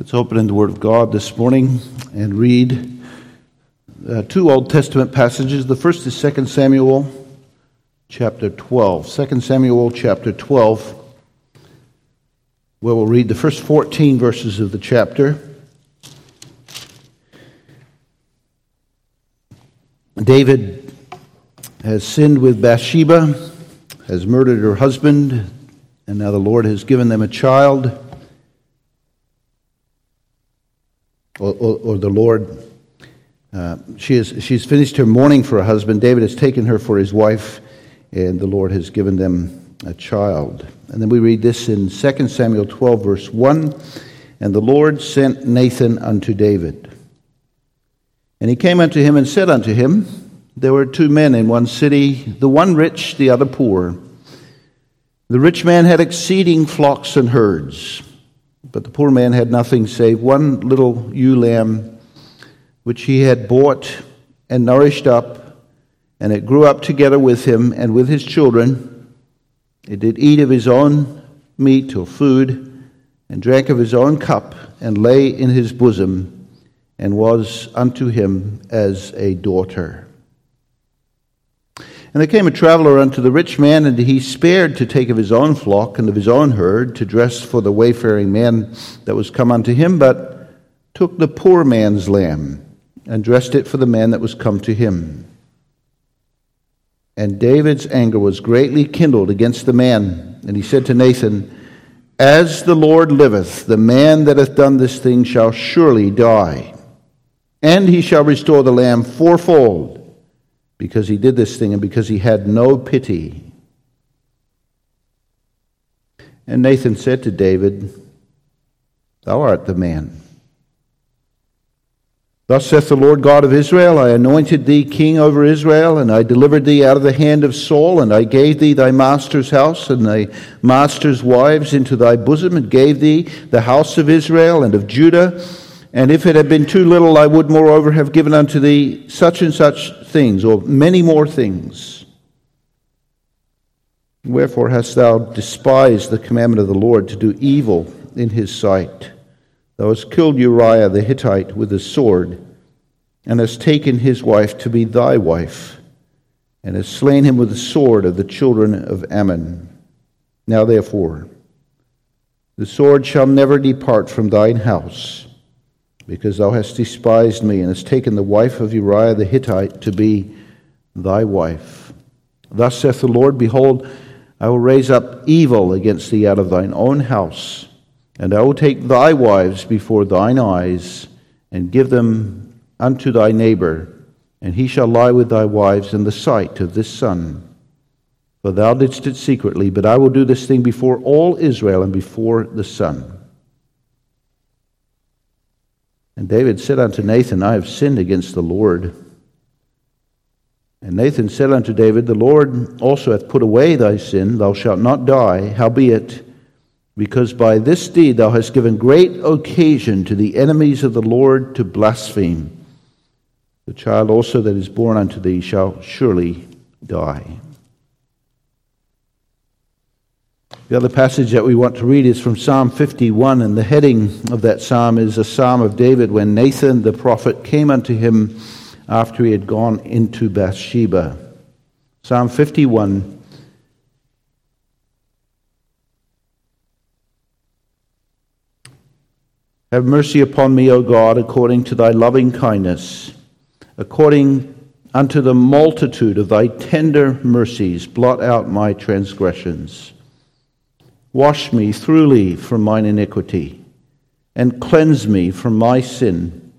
Let's open in the Word of God this morning and read uh, two Old Testament passages. The first is 2 Samuel chapter 12. 2 Samuel chapter 12, where we'll read the first 14 verses of the chapter. David has sinned with Bathsheba, has murdered her husband, and now the Lord has given them a child. Or, or, or the Lord. Uh, she is, she's finished her mourning for her husband. David has taken her for his wife, and the Lord has given them a child. And then we read this in 2 Samuel 12, verse 1 And the Lord sent Nathan unto David. And he came unto him and said unto him, There were two men in one city, the one rich, the other poor. The rich man had exceeding flocks and herds but the poor man had nothing save one little ewe lamb, which he had bought and nourished up, and it grew up together with him and with his children. It did eat of his own meat or food, and drank of his own cup, and lay in his bosom, and was unto him as a daughter. And there came a traveler unto the rich man, and he spared to take of his own flock and of his own herd to dress for the wayfaring man that was come unto him, but took the poor man's lamb and dressed it for the man that was come to him. And David's anger was greatly kindled against the man, and he said to Nathan, As the Lord liveth, the man that hath done this thing shall surely die, and he shall restore the lamb fourfold because he did this thing and because he had no pity. And Nathan said to David, Thou art the man. Thus saith the Lord God of Israel I anointed thee king over Israel, and I delivered thee out of the hand of Saul, and I gave thee thy master's house and thy master's wives into thy bosom, and gave thee the house of Israel and of Judah and if it had been too little, I would moreover have given unto thee such and such things, or many more things. Wherefore hast thou despised the commandment of the Lord to do evil in his sight? Thou hast killed Uriah the Hittite with a sword, and hast taken his wife to be thy wife, and hast slain him with the sword of the children of Ammon. Now therefore, the sword shall never depart from thine house because thou hast despised me and hast taken the wife of Uriah the Hittite to be thy wife. Thus saith the Lord Behold, I will raise up evil against thee out of thine own house, and I will take thy wives before thine eyes, and give them unto thy neighbor, and he shall lie with thy wives in the sight of this sun. For thou didst it secretly, but I will do this thing before all Israel and before the sun. And David said unto Nathan, I have sinned against the Lord. And Nathan said unto David, The Lord also hath put away thy sin, thou shalt not die, howbeit, because by this deed thou hast given great occasion to the enemies of the Lord to blaspheme. The child also that is born unto thee shall surely die. The other passage that we want to read is from Psalm 51, and the heading of that psalm is a psalm of David when Nathan the prophet came unto him after he had gone into Bathsheba. Psalm 51. Have mercy upon me, O God, according to thy loving kindness, according unto the multitude of thy tender mercies, blot out my transgressions. Wash me thoroughly from mine iniquity, and cleanse me from my sin,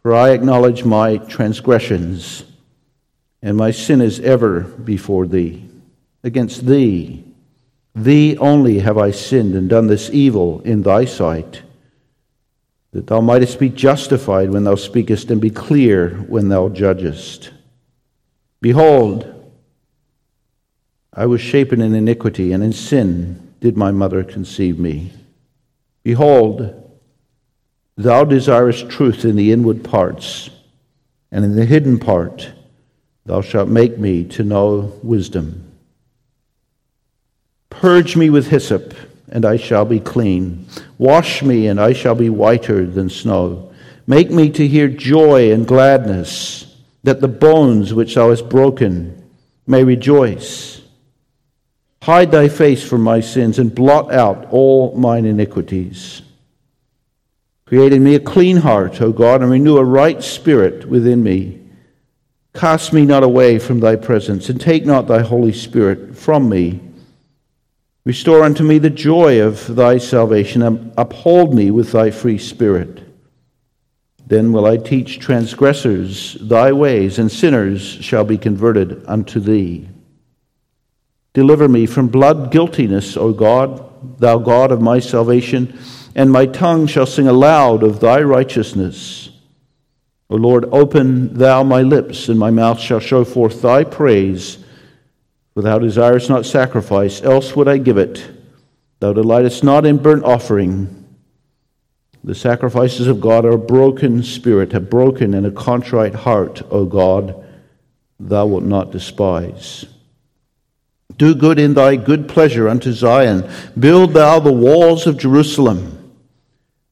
for I acknowledge my transgressions, and my sin is ever before thee. Against thee, thee only have I sinned and done this evil in thy sight, that thou mightest be justified when thou speakest, and be clear when thou judgest. Behold, I was shapen in iniquity, and in sin did my mother conceive me. Behold, thou desirest truth in the inward parts, and in the hidden part thou shalt make me to know wisdom. Purge me with hyssop, and I shall be clean. Wash me, and I shall be whiter than snow. Make me to hear joy and gladness, that the bones which thou hast broken may rejoice. Hide thy face from my sins, and blot out all mine iniquities. Create in me a clean heart, O God, and renew a right spirit within me. Cast me not away from thy presence, and take not thy Holy Spirit from me. Restore unto me the joy of thy salvation, and uphold me with thy free spirit. Then will I teach transgressors thy ways, and sinners shall be converted unto thee. Deliver me from blood guiltiness, O God, thou God of my salvation, and my tongue shall sing aloud of thy righteousness. O Lord, open thou my lips, and my mouth shall show forth thy praise. For thou desirest not sacrifice, else would I give it. Thou delightest not in burnt offering. The sacrifices of God are a broken spirit, a broken and a contrite heart, O God, thou wilt not despise. Do good in thy good pleasure unto Zion. Build thou the walls of Jerusalem.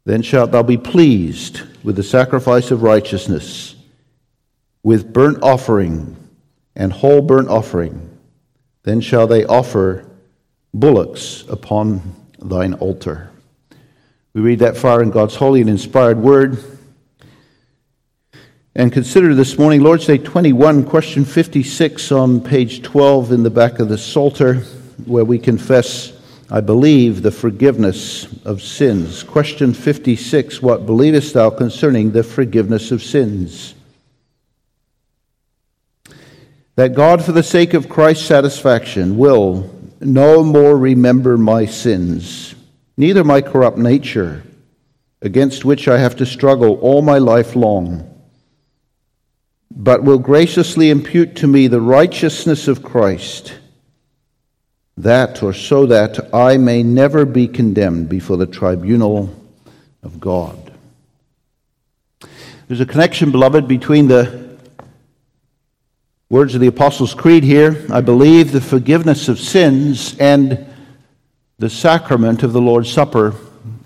Then shalt thou be pleased with the sacrifice of righteousness, with burnt offering and whole burnt offering. Then shall they offer bullocks upon thine altar. We read that far in God's holy and inspired word. And consider this morning, Lord's Day 21, question 56 on page 12 in the back of the Psalter, where we confess I believe the forgiveness of sins. Question 56 What believest thou concerning the forgiveness of sins? That God, for the sake of Christ's satisfaction, will no more remember my sins, neither my corrupt nature, against which I have to struggle all my life long, but will graciously impute to me the righteousness of Christ that or so that I may never be condemned before the tribunal of God. There's a connection, beloved, between the words of the Apostles' Creed here, I believe the forgiveness of sins, and the sacrament of the Lord's Supper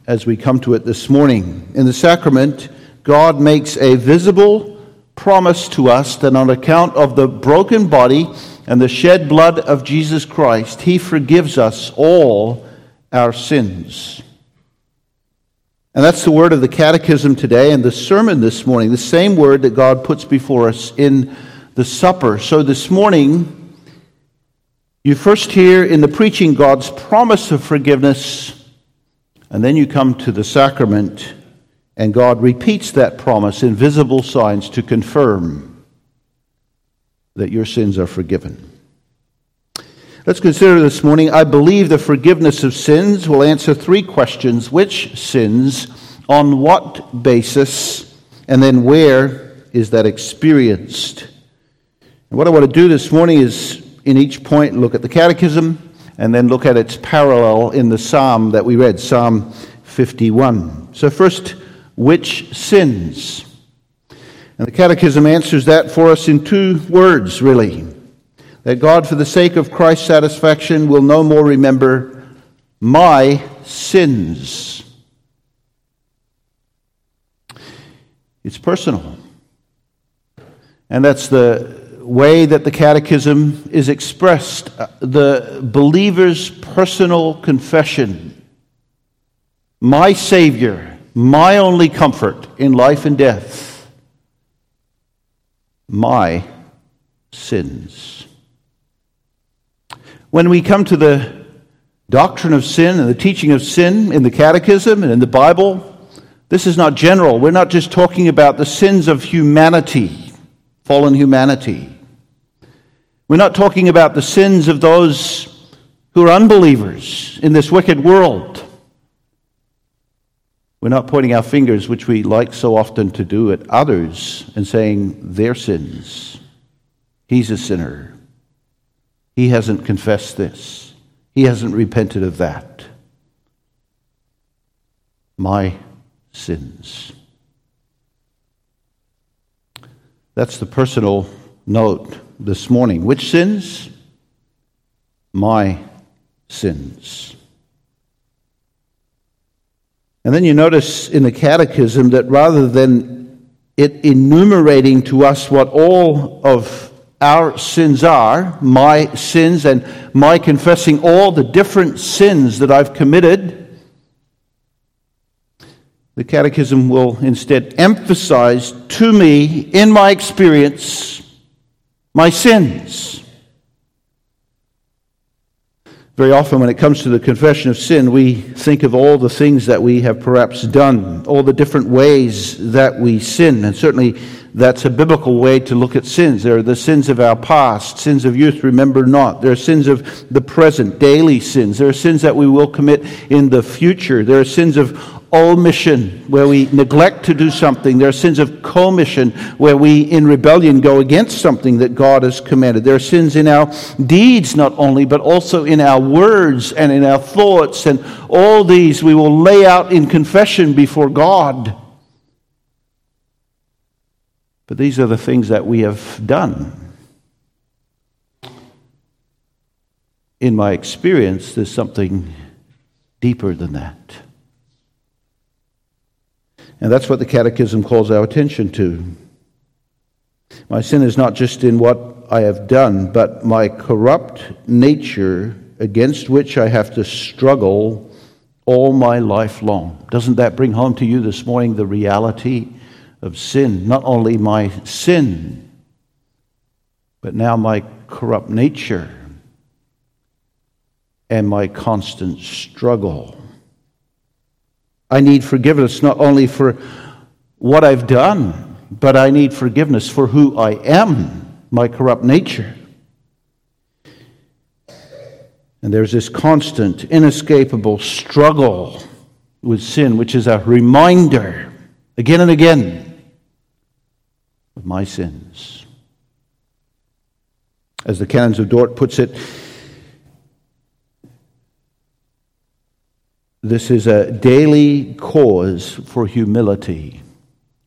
as we come to it this morning. In the sacrament, God makes a visible promise to us that on account of the broken body, and the shed blood of Jesus Christ, He forgives us all our sins. And that's the word of the catechism today and the sermon this morning, the same word that God puts before us in the supper. So this morning, you first hear in the preaching God's promise of forgiveness, and then you come to the sacrament, and God repeats that promise in visible signs to confirm that your sins are forgiven. Let's consider this morning. I believe the forgiveness of sins will answer three questions which sins, on what basis, and then where is that experienced? And what I want to do this morning is, in each point, look at the catechism and then look at its parallel in the psalm that we read, Psalm 51. So, first, which sins? And the Catechism answers that for us in two words, really. That God, for the sake of Christ's satisfaction, will no more remember my sins. It's personal. And that's the way that the Catechism is expressed uh, the believer's personal confession. My Savior, my only comfort in life and death my sins. When we come to the doctrine of sin and the teaching of sin in the Catechism and in the Bible, this is not general. We're not just talking about the sins of humanity, fallen humanity. We're not talking about the sins of those who are unbelievers in this wicked world. We're not pointing our fingers, which we like so often to do, at others and saying their sins. He's a sinner. He hasn't confessed this. He hasn't repented of that. My sins. That's the personal note this morning. Which sins? My sins. And then you notice in the Catechism that rather than it enumerating to us what all of our sins are, my sins, and my confessing all the different sins that I've committed, the Catechism will instead emphasize to me, in my experience, my sins. Very often, when it comes to the confession of sin, we think of all the things that we have perhaps done, all the different ways that we sin. And certainly, that's a biblical way to look at sins. There are the sins of our past, sins of youth, remember not. There are sins of the present, daily sins. There are sins that we will commit in the future. There are sins of omission, where we neglect to do something. There are sins of commission, where we, in rebellion, go against something that God has commanded. There are sins in our deeds, not only, but also in our words and in our thoughts. And all these we will lay out in confession before God. But these are the things that we have done. In my experience, there's something deeper than that. And that's what the Catechism calls our attention to. My sin is not just in what I have done, but my corrupt nature against which I have to struggle all my life long. Doesn't that bring home to you this morning the reality of sin? Not only my sin, but now my corrupt nature and my constant struggle. I need forgiveness not only for what I've done, but I need forgiveness for who I am, my corrupt nature. And there's this constant, inescapable struggle with sin, which is a reminder again and again my sins. As the Canons of Dort puts it, This is a daily cause for humility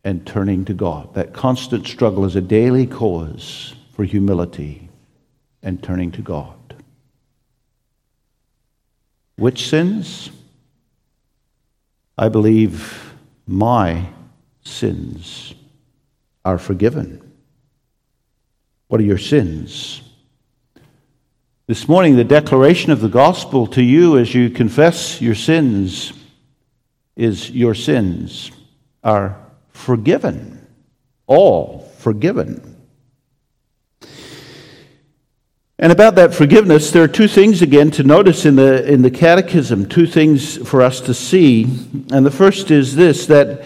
and turning to God. That constant struggle is a daily cause for humility and turning to God. Which sins? I believe my sins are forgiven. What are your sins? This morning, the declaration of the gospel to you as you confess your sins is your sins are forgiven. All forgiven. And about that forgiveness, there are two things again to notice in the, in the catechism, two things for us to see. And the first is this that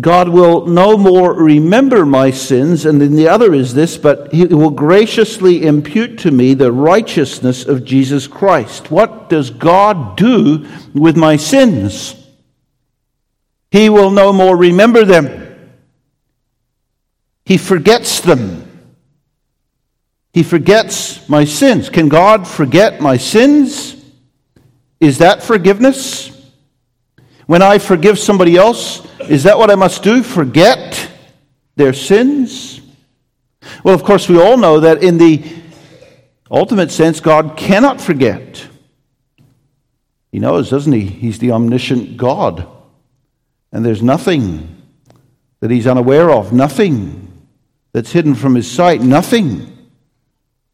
God will no more remember my sins, and then the other is this, but He will graciously impute to me the righteousness of Jesus Christ. What does God do with my sins? He will no more remember them. He forgets them. He forgets my sins. Can God forget my sins? Is that forgiveness? When I forgive somebody else, is that what I must do? Forget their sins? Well, of course, we all know that in the ultimate sense, God cannot forget. He knows, doesn't he? He's the omniscient God. And there's nothing that he's unaware of, nothing that's hidden from his sight, nothing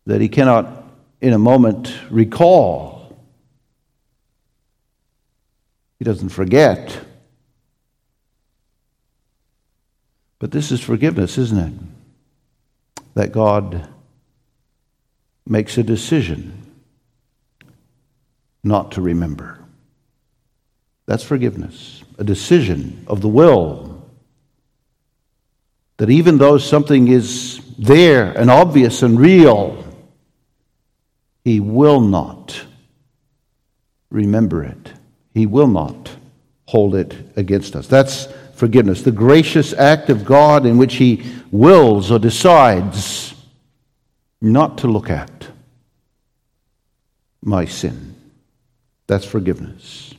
that he cannot in a moment recall. He doesn't forget. But this is forgiveness, isn't it? That God makes a decision not to remember. That's forgiveness, a decision of the will. That even though something is there and obvious and real, he will not remember it. He will not hold it against us. That's forgiveness, the gracious act of God in which He wills or decides not to look at my sin. That's forgiveness.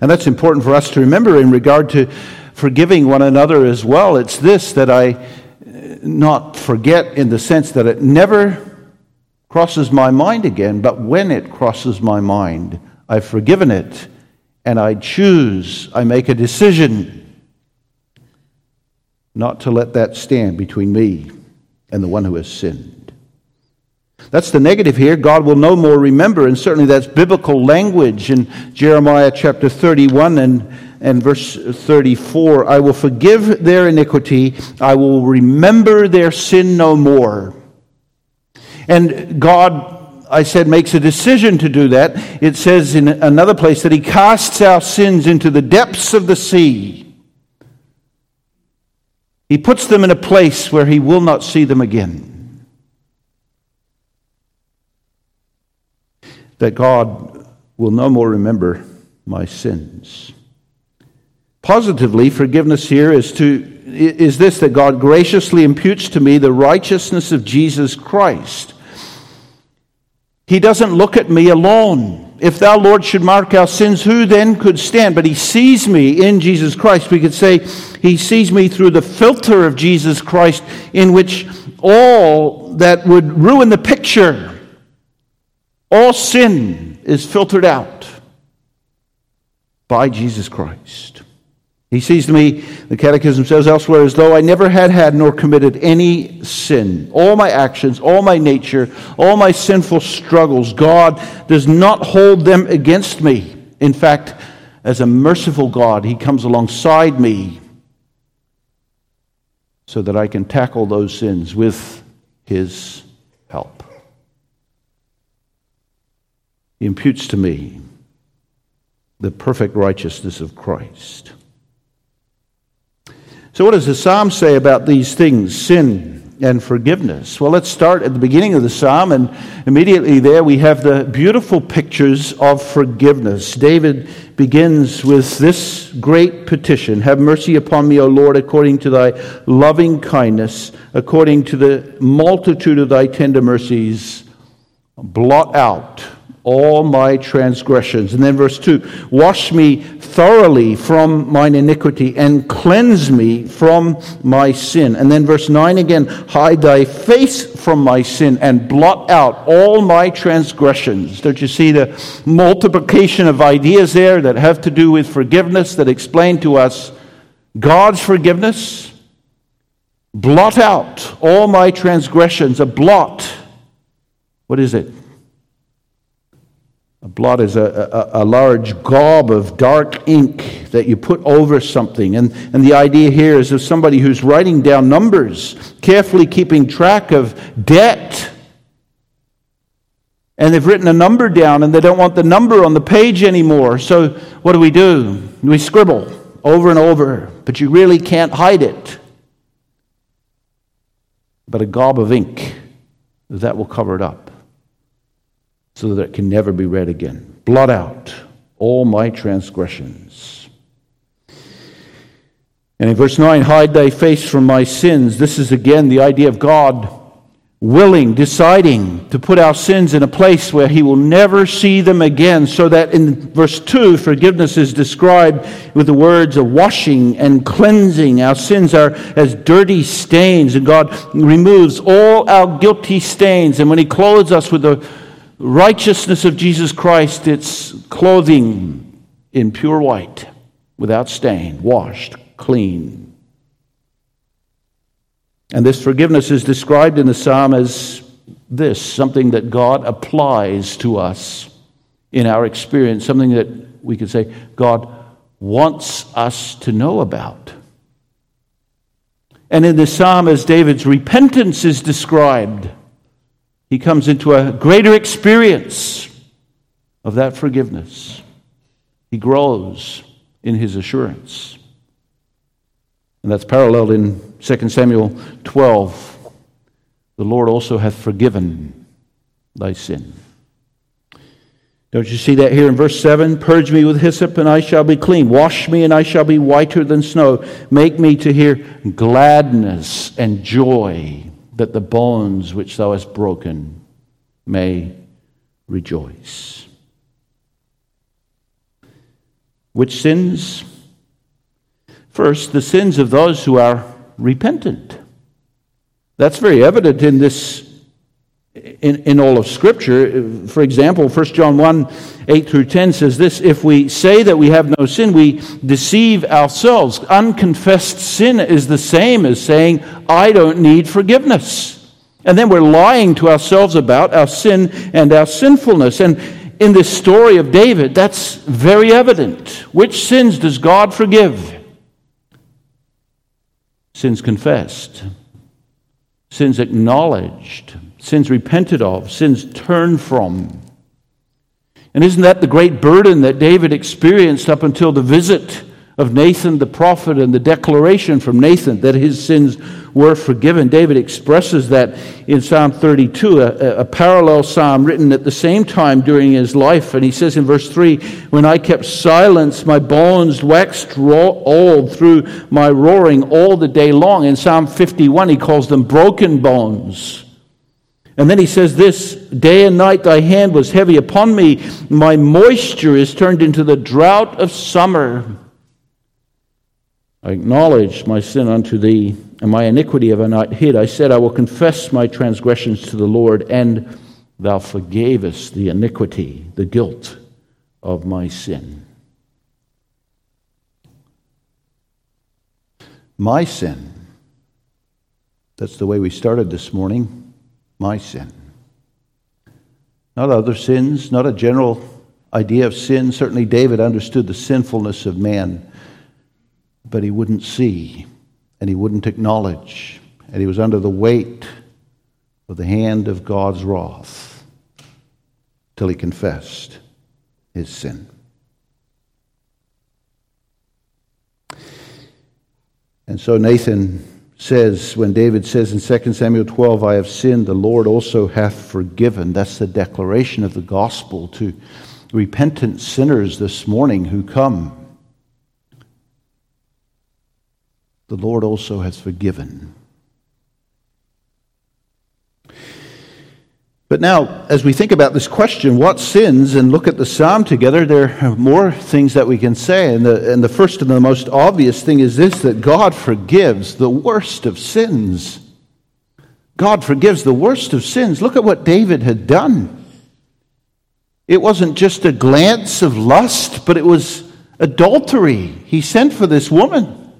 And that's important for us to remember in regard to forgiving one another as well. It's this that I uh, not forget in the sense that it never crosses my mind again, but when it crosses my mind, I've forgiven it and I choose, I make a decision not to let that stand between me and the one who has sinned. That's the negative here. God will no more remember, and certainly that's biblical language in Jeremiah chapter 31 and, and verse 34. I will forgive their iniquity, I will remember their sin no more. And God, I said, makes a decision to do that. It says in another place that He casts our sins into the depths of the sea. He puts them in a place where he will not see them again. That God will no more remember my sins. Positively, forgiveness here is, to, is this that God graciously imputes to me the righteousness of Jesus Christ. He doesn't look at me alone. If thou, Lord, should mark our sins, who then could stand? But he sees me in Jesus Christ. We could say he sees me through the filter of Jesus Christ, in which all that would ruin the picture, all sin is filtered out by Jesus Christ. He sees me, the Catechism says elsewhere, as though I never had had nor committed any sin. All my actions, all my nature, all my sinful struggles, God does not hold them against me. In fact, as a merciful God, He comes alongside me so that I can tackle those sins with His help. He imputes to me the perfect righteousness of Christ. So, what does the psalm say about these things sin and forgiveness? Well, let's start at the beginning of the psalm, and immediately there we have the beautiful pictures of forgiveness. David begins with this great petition Have mercy upon me, O Lord, according to thy loving kindness, according to the multitude of thy tender mercies. Blot out all my transgressions. And then verse 2 Wash me thoroughly from mine iniquity and cleanse me from my sin. And then verse 9 again Hide thy face from my sin and blot out all my transgressions. Don't you see the multiplication of ideas there that have to do with forgiveness that explain to us God's forgiveness? Blot out all my transgressions. A blot. What is it? A blot is a, a, a, large gob of dark ink that you put over something. And, and the idea here is of somebody who's writing down numbers, carefully keeping track of debt. And they've written a number down and they don't want the number on the page anymore. So what do we do? We scribble over and over, but you really can't hide it. But a gob of ink, that will cover it up so that it can never be read again. Blot out all my transgressions. And in verse 9, hide thy face from my sins. This is again the idea of God willing, deciding to put our sins in a place where he will never see them again. So that in verse 2, forgiveness is described with the words of washing and cleansing. Our sins are as dirty stains, and God removes all our guilty stains. And when he clothes us with the righteousness of Jesus Christ, it's clothing in pure white, without stain, washed, clean. And this forgiveness is described in the psalm as this something that God applies to us in our experience, something that we could say God wants us to know about. And in the psalm, as David's repentance is described, he comes into a greater experience of that forgiveness. He grows in his assurance. And that's paralleled in 2 Samuel 12. The Lord also hath forgiven thy sin. Don't you see that here in verse 7? Purge me with hyssop, and I shall be clean. Wash me, and I shall be whiter than snow. Make me to hear gladness and joy that the bones which thou hast broken may rejoice. Which sins? First, the sins of those who are repentant. That's very evident in this in, in all of Scripture. For example, 1 John 1 8 through 10 says this If we say that we have no sin, we deceive ourselves. Unconfessed sin is the same as saying, I don't need forgiveness. And then we're lying to ourselves about our sin and our sinfulness. And in this story of David, that's very evident. Which sins does God forgive? Sins confessed, sins acknowledged, sins repented of, sins turned from. And isn't that the great burden that David experienced up until the visit of Nathan the prophet and the declaration from Nathan that his sins were forgiven. David expresses that in Psalm 32, a, a, parallel psalm written at the same time during his life. And he says in verse 3 When I kept silence, my bones waxed old through my roaring all the day long. In Psalm 51, he calls them broken bones. And then he says this Day and night thy hand was heavy upon me. My moisture is turned into the drought of summer. I acknowledged my sin unto thee, and my iniquity have I not hid. I said, I will confess my transgressions to the Lord, and thou forgavest the iniquity, the guilt of my sin. My sin. That's the way we started this morning. My sin. Not other sins, not a general idea of sin. Certainly, David understood the sinfulness of man but he wouldn't see and he wouldn't acknowledge, and he was under the weight of the hand of God's wrath till he confessed his sin. And so Nathan says, when David says in 2 Samuel 12, I have sinned, the Lord also hath forgiven. That's the declaration of the gospel to repentant sinners this morning who come the Lord also has forgiven. But now, as we think about this question, what sins, and look at the psalm together, there are more things that we can say. And the, and the first and the most obvious thing is this that God forgives the worst of sins. God forgives the worst of sins. Look at what David had done. It wasn't just a glance of lust, but it was adultery. He sent for this woman.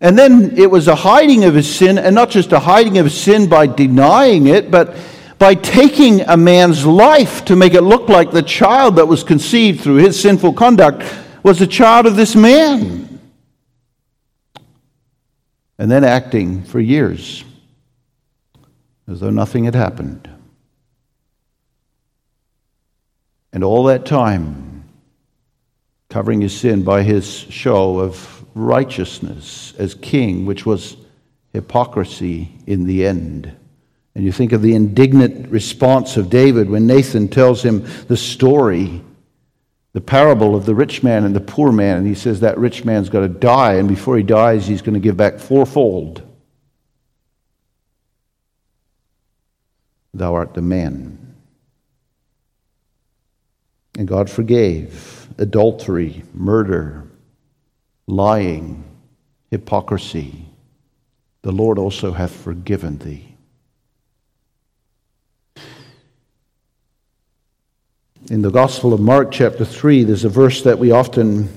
And then it was a hiding of his sin, and not just a hiding of sin by denying it, but by taking a man's life to make it look like the child that was conceived through his sinful conduct was the child of this man. And then acting for years as though nothing had happened. And all that time, covering his sin by his show of righteousness as king, which was hypocrisy in the end. And you think of the indignant response of David when Nathan tells him the story, the parable of the rich man and the poor man. And he says that rich man's got to die, and before he dies, he's going to give back fourfold. Thou art the man. And God forgave adultery, murder, lying, hypocrisy, the Lord also hath forgiven thee. In the Gospel of Mark, chapter 3, there's a verse that we often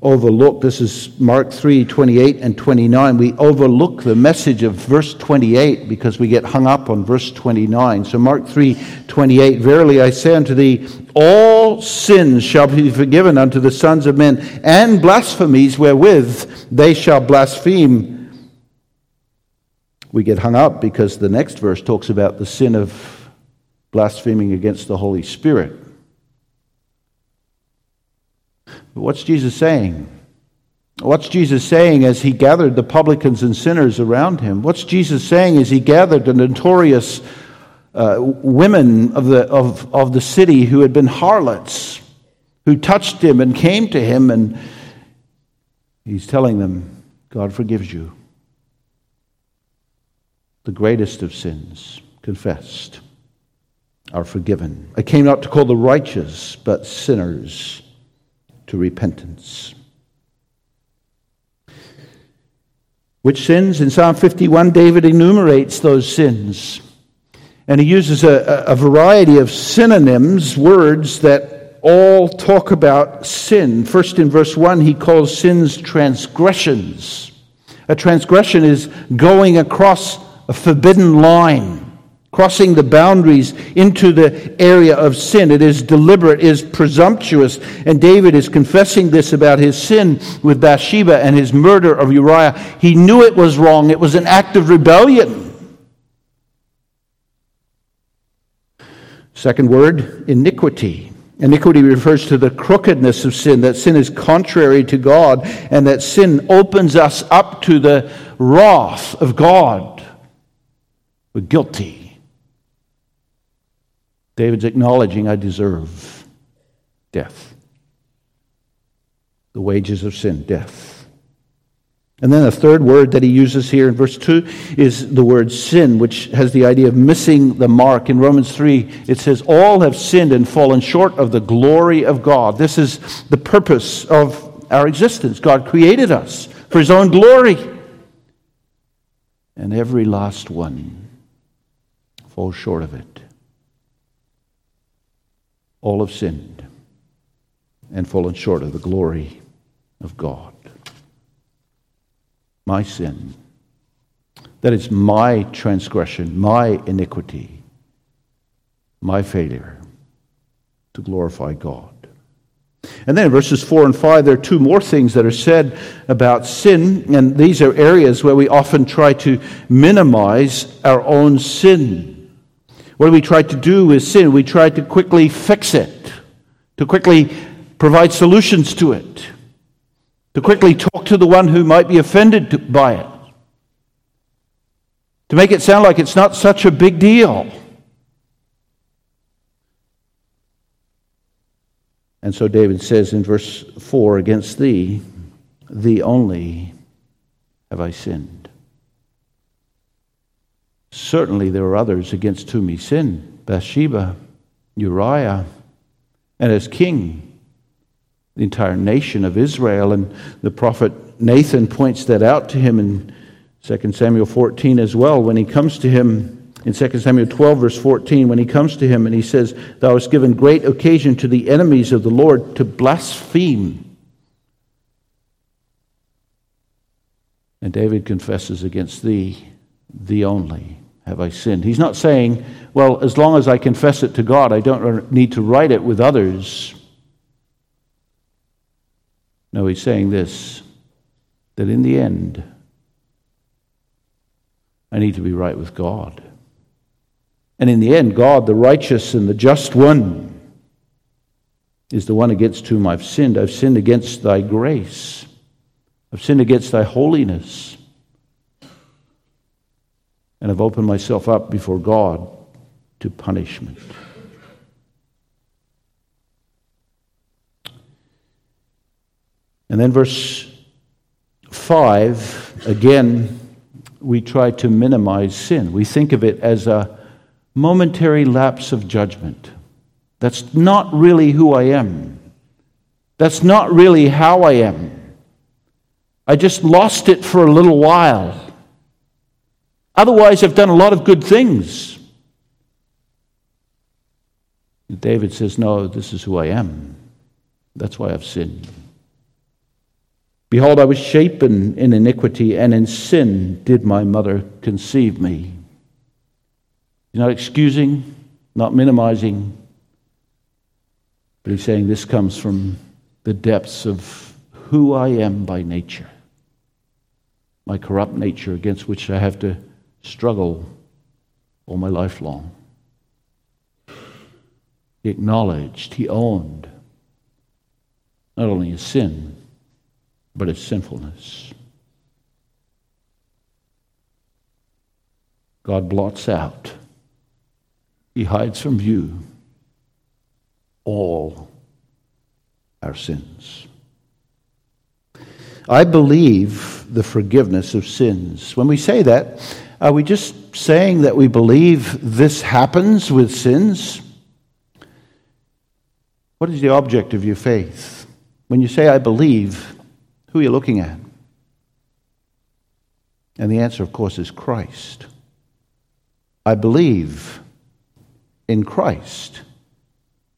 overlook. This is Mark 3 28 and 29. We overlook the message of verse 28 because we get hung up on verse 29. So, Mark 3 28 Verily I say unto thee, all sins shall be forgiven unto the sons of men, and blasphemies wherewith they shall blaspheme. We get hung up because the next verse talks about the sin of blaspheming against the Holy Spirit. But what's Jesus saying? What's Jesus saying as he gathered the publicans and sinners around him? What's Jesus saying as he gathered the notorious uh, women of the, of, of the city who had been harlots, who touched him and came to him, and he's telling them, God forgives you. The greatest of sins, confessed, are forgiven. I came not to call the righteous, but sinners to repentance. Which sins? In Psalm 51, David enumerates those sins. And he uses a, a variety of synonyms, words that all talk about sin. First, in verse 1, he calls sins transgressions. A transgression is going across a forbidden line crossing the boundaries into the area of sin. It is deliberate, it is presumptuous. And David is confessing this about his sin with Bathsheba and his murder of Uriah. He knew it was wrong, it was an act of rebellion. Second word, iniquity. Iniquity refers to the crookedness of sin, that sin is contrary to God, and that sin opens us up to the wrath of God. We're guilty. David's acknowledging, I deserve death. The wages of sin, death. And then a third word that he uses here in verse 2 is the word sin, which has the idea of missing the mark. In Romans 3, it says, All have sinned and fallen short of the glory of God. This is the purpose of our existence. God created us for his own glory. And every last one falls short of it all have sinned and fallen short of the glory of God. My sin. That is my transgression, my iniquity, my failure to glorify God. And then in verses 4 and 5, there are two more things that are said about sin, and these are areas where we often try to minimize our own sin. What we try to do is sin? We try to quickly fix it, to quickly provide solutions to it, to quickly talk to the one who might be offended by it, to make it sound like it's not such a big deal. And so David says in verse 4 Against thee, thee only have I sinned. Certainly there are others against whom he sinned Bathsheba, Uriah, and as king, the entire nation of Israel. And the prophet Nathan points that out to him in 2 Samuel 14 as well when he comes to him in 2 Samuel 12, verse 14, when he comes to him and he says, Thou hast given great occasion to the enemies of the Lord to blaspheme. And David confesses against thee, the only have I sinned? He's not saying, well, as long as I confess it to God, I don't need to right it with others. No, he's saying this that in the end, I need to be right with God. And in the end, God, the righteous and the just one, is the one against whom I've sinned. I've sinned against thy grace, I've sinned against thy holiness and have opened myself up before God to punishment. And then, verse 5, again, we try to minimize sin. We think of it as a momentary lapse of judgment. That's not really who I am. That's not really how I am. I just lost it for a little while. Otherwise, I've done a lot of good things. And David says, No, this is who I am. That's why I've sinned. Behold, I was shapen in iniquity, and in sin did my mother conceive me. He's not excusing, not minimizing, but he's saying this comes from the depths of who I am by nature, my corrupt nature against which I have to struggle all my life long. He acknowledged, he owned not only his sin, but his sinfulness. God blots out, he hides from view all our sins. I believe the forgiveness of sins. When we say that, are we just saying that we believe this happens with sins? What is the object of your faith? When you say, I believe, who are you looking at? And the answer, of course, is Christ. I believe in Christ,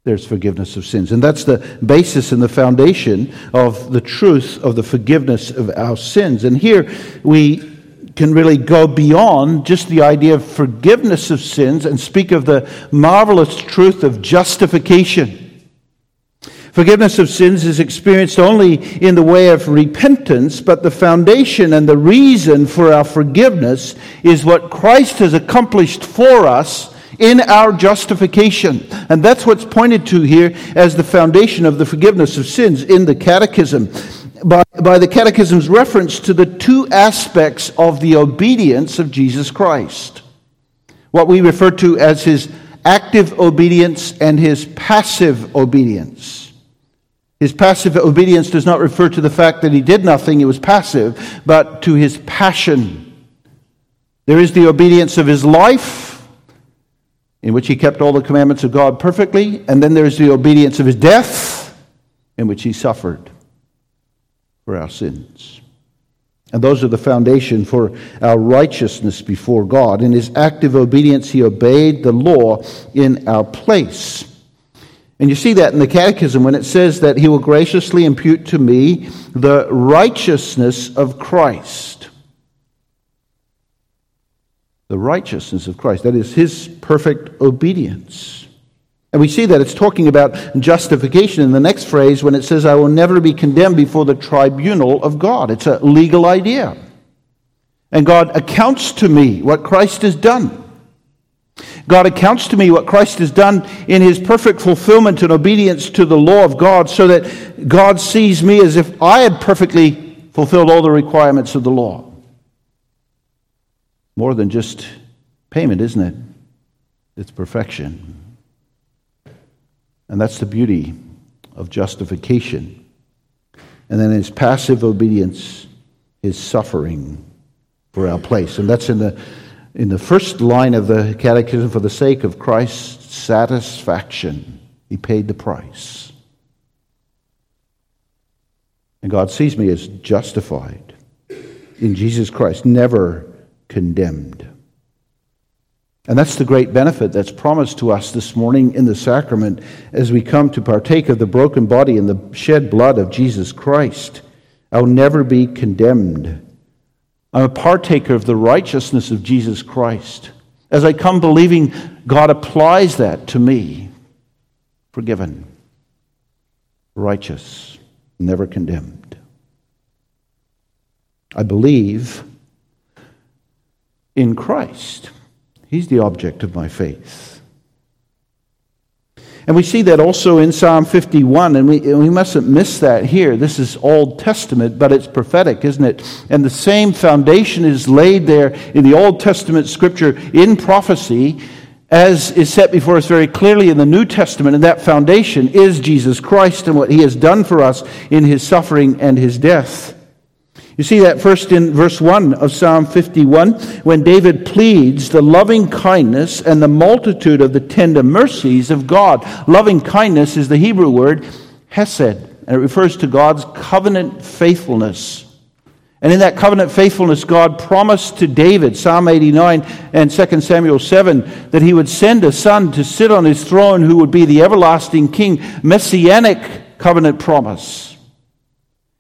there's forgiveness of sins. And that's the basis and the foundation of the truth of the forgiveness of our sins. And here we can really go beyond just the idea of forgiveness of sins and speak of the marvelous truth of justification. Forgiveness of sins is experienced only in the way of repentance, but the foundation and the reason for our forgiveness is what Christ has accomplished for us in our justification. And that's what's pointed to here as the foundation of the forgiveness of sins in the Catechism. By, by the Catechism's reference to the two aspects of the obedience of Jesus Christ. What we refer to as his active obedience and his passive obedience. His passive obedience does not refer to the fact that he did nothing, he was passive, but to his passion. There is the obedience of his life, in which he kept all the commandments of God perfectly, and then there is the obedience of his death, in which he suffered for our sins. And those are the foundation for our righteousness before God. In his active obedience, he obeyed the law in our place. And you see that in the Catechism when it says that he will graciously impute to me the righteousness of Christ. The righteousness of Christ. That is his perfect obedience. And we see that it's talking about justification in the next phrase when it says, I will never be condemned before the tribunal of God. It's a legal idea. And God accounts to me what Christ has done. God accounts to me what Christ has done in his perfect fulfillment and obedience to the law of God, so that God sees me as if I had perfectly fulfilled all the requirements of the law. More than just payment, isn't it? It's perfection. And that's the beauty of justification. And then his passive obedience, his suffering for our place. And that's in the in the first line of the Catechism, for the sake of Christ's satisfaction, he paid the price. And God sees me as justified in Jesus Christ, never condemned. And that's the great benefit that's promised to us this morning in the sacrament as we come to partake of the broken body and the shed blood of Jesus Christ. I'll never be condemned I'm a partaker of the righteousness of Jesus Christ. As I come believing, God applies that to me. Forgiven, righteous, never condemned. I believe in Christ. He's the object of my faith. And we see that also in Psalm 51, and we, we mustn't miss that here. This is Old Testament, but it's prophetic, isn't it? And the same foundation is laid there in the Old Testament scripture in prophecy, as is set before us very clearly in the New Testament. And that foundation is Jesus Christ and what he has done for us in his suffering and his death. You see that first in verse 1 of Psalm 51 when David pleads the loving kindness and the multitude of the tender mercies of God. Loving kindness is the Hebrew word hesed, and it refers to God's covenant faithfulness. And in that covenant faithfulness, God promised to David, Psalm 89 and 2 Samuel 7, that he would send a son to sit on his throne who would be the everlasting king. Messianic covenant promise.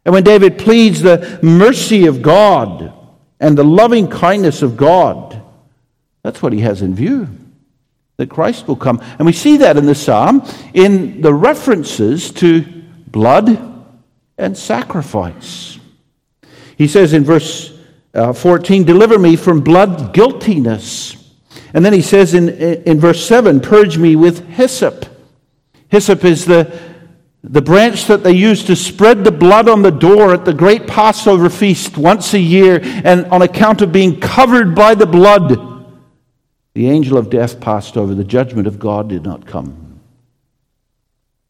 And when David pleads the mercy of God and the loving kindness of God, that's what he has in view. That Christ will come. And we see that in the psalm in the references to blood and sacrifice. He says in verse uh, 14, Deliver me from blood guiltiness. And then he says in, in verse 7, Purge me with hyssop. Hyssop is the the branch that they used to spread the blood on the door at the great Passover feast once a year, and on account of being covered by the blood, the angel of death passed over. The judgment of God did not come.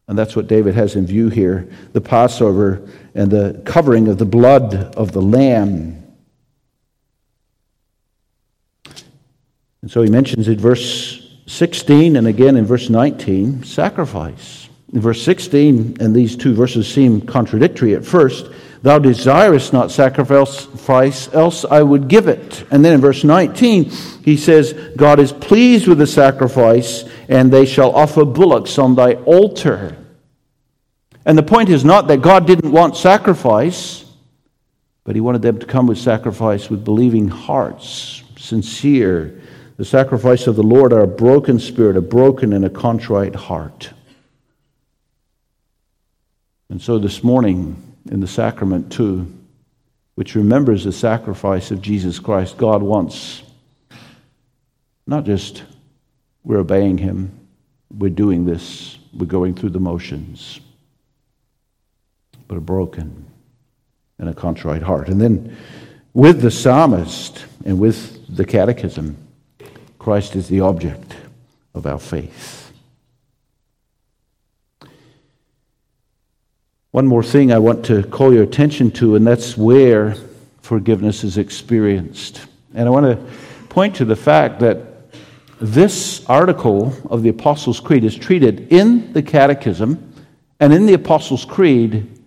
And that's what David has in view here the Passover and the covering of the blood of the Lamb. And so he mentions in verse 16 and again in verse 19 sacrifice. Verse 16, and these two verses seem contradictory at first, Thou desirest not sacrifice, else I would give it. And then in verse 19, he says, God is pleased with the sacrifice, and they shall offer bullocks on thy altar. And the point is not that God didn't want sacrifice, but he wanted them to come with sacrifice with believing hearts, sincere. The sacrifice of the Lord are a broken spirit, a broken and a contrite heart. And so this morning, in the sacrament too, which remembers the sacrifice of Jesus Christ. God wants not just we're obeying Him, we're doing this, we're going through the motions, but a broken and a contrite heart. And then with the psalmist and with the catechism, Christ is the object of our faith. One more thing I want to call your attention to, and that's where forgiveness is experienced. And I want to point to the fact that this article of the Apostles' Creed is treated in the Catechism and in the Apostles' Creed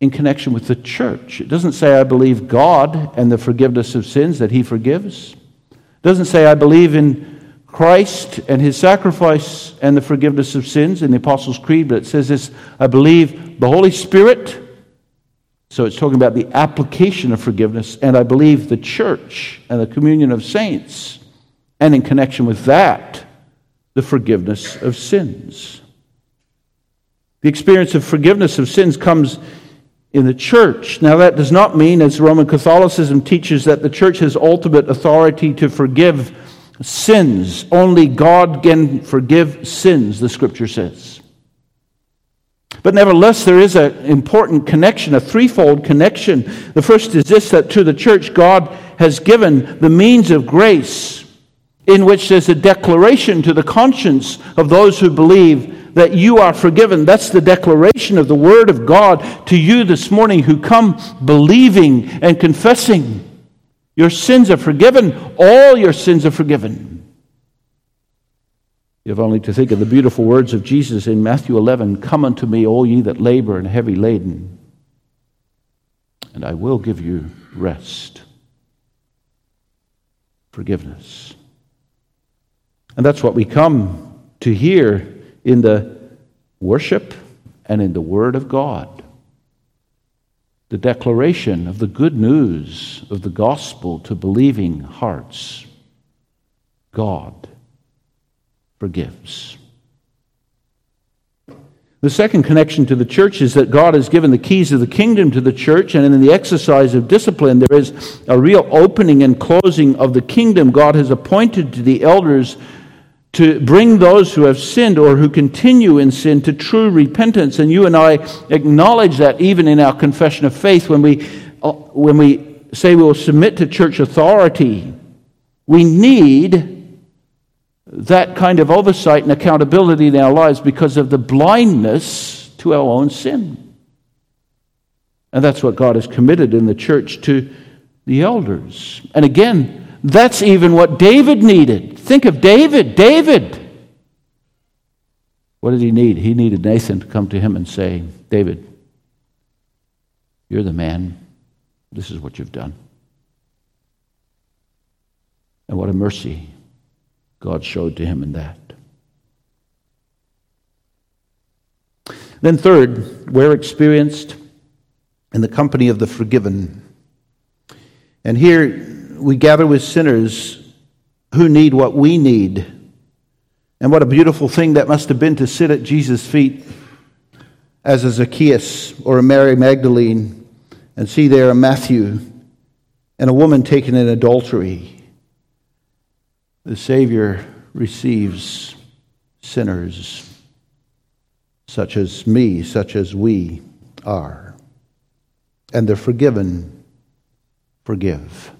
in connection with the church. It doesn't say, I believe God and the forgiveness of sins that He forgives. It doesn't say, I believe in Christ and his sacrifice and the forgiveness of sins in the Apostles' Creed, but it says this I believe the Holy Spirit. So it's talking about the application of forgiveness, and I believe the church and the communion of saints, and in connection with that, the forgiveness of sins. The experience of forgiveness of sins comes in the church. Now, that does not mean, as Roman Catholicism teaches, that the church has ultimate authority to forgive sins. Only God can forgive sins, the scripture says. But nevertheless, there is an important connection, a threefold connection. The first is this that to the church, God has given the means of grace in which there's a declaration to the conscience of those who believe that you are forgiven. That's the declaration of the Word of God to you this morning who come believing and confessing your sins are forgiven. All your sins are forgiven. You have only to think of the beautiful words of Jesus in Matthew 11 Come unto me, all ye that labor and heavy laden, and I will give you rest. Forgiveness. And that's what we come to hear in the worship and in the Word of God the declaration of the good news of the gospel to believing hearts. God forgives. The second connection to the church is that God has given the keys of the kingdom to the church, and in the exercise of discipline, there is a real opening and closing of the kingdom. God has appointed to the elders to bring those who have sinned or who continue in sin to true repentance. And you and I acknowledge that even in our confession of faith when we, uh, when we say we will submit to church authority. We need that kind of oversight and accountability in our lives because of the blindness to our own sin. And that's what God has committed in the church to the elders. And again, that's even what David needed. Think of David. David. What did he need? He needed Nathan to come to him and say, David, you're the man. This is what you've done. And what a mercy God showed to him in that. Then, third, we're experienced in the company of the forgiven. And here we gather with sinners who need what we need. And what a beautiful thing that must have been to sit at Jesus' feet as a Zacchaeus or a Mary Magdalene and see there a Matthew and a woman taken in adultery. The Savior receives sinners such as me, such as we are. And the forgiven forgive.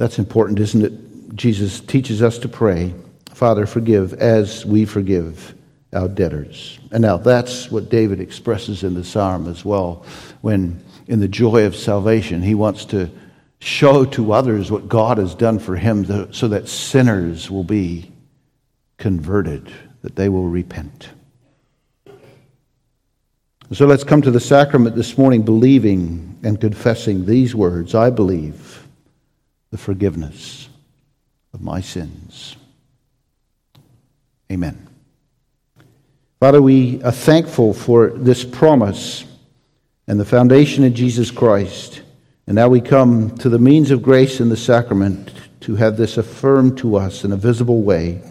That's important, isn't it? Jesus teaches us to pray, Father, forgive as we forgive our debtors. And now that's what David expresses in the psalm as well, when in the joy of salvation, he wants to show to others what God has done for him so that sinners will be converted, that they will repent. So let's come to the sacrament this morning believing and confessing these words I believe the forgiveness of my sins. Amen. Father, we are thankful for this promise and the foundation in Jesus Christ. And now we come to the means of grace in the sacrament to have this affirmed to us in a visible way.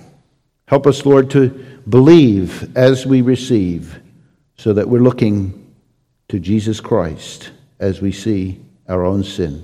Help us, Lord, to believe as we receive so that we're looking to Jesus Christ as we see our own sin.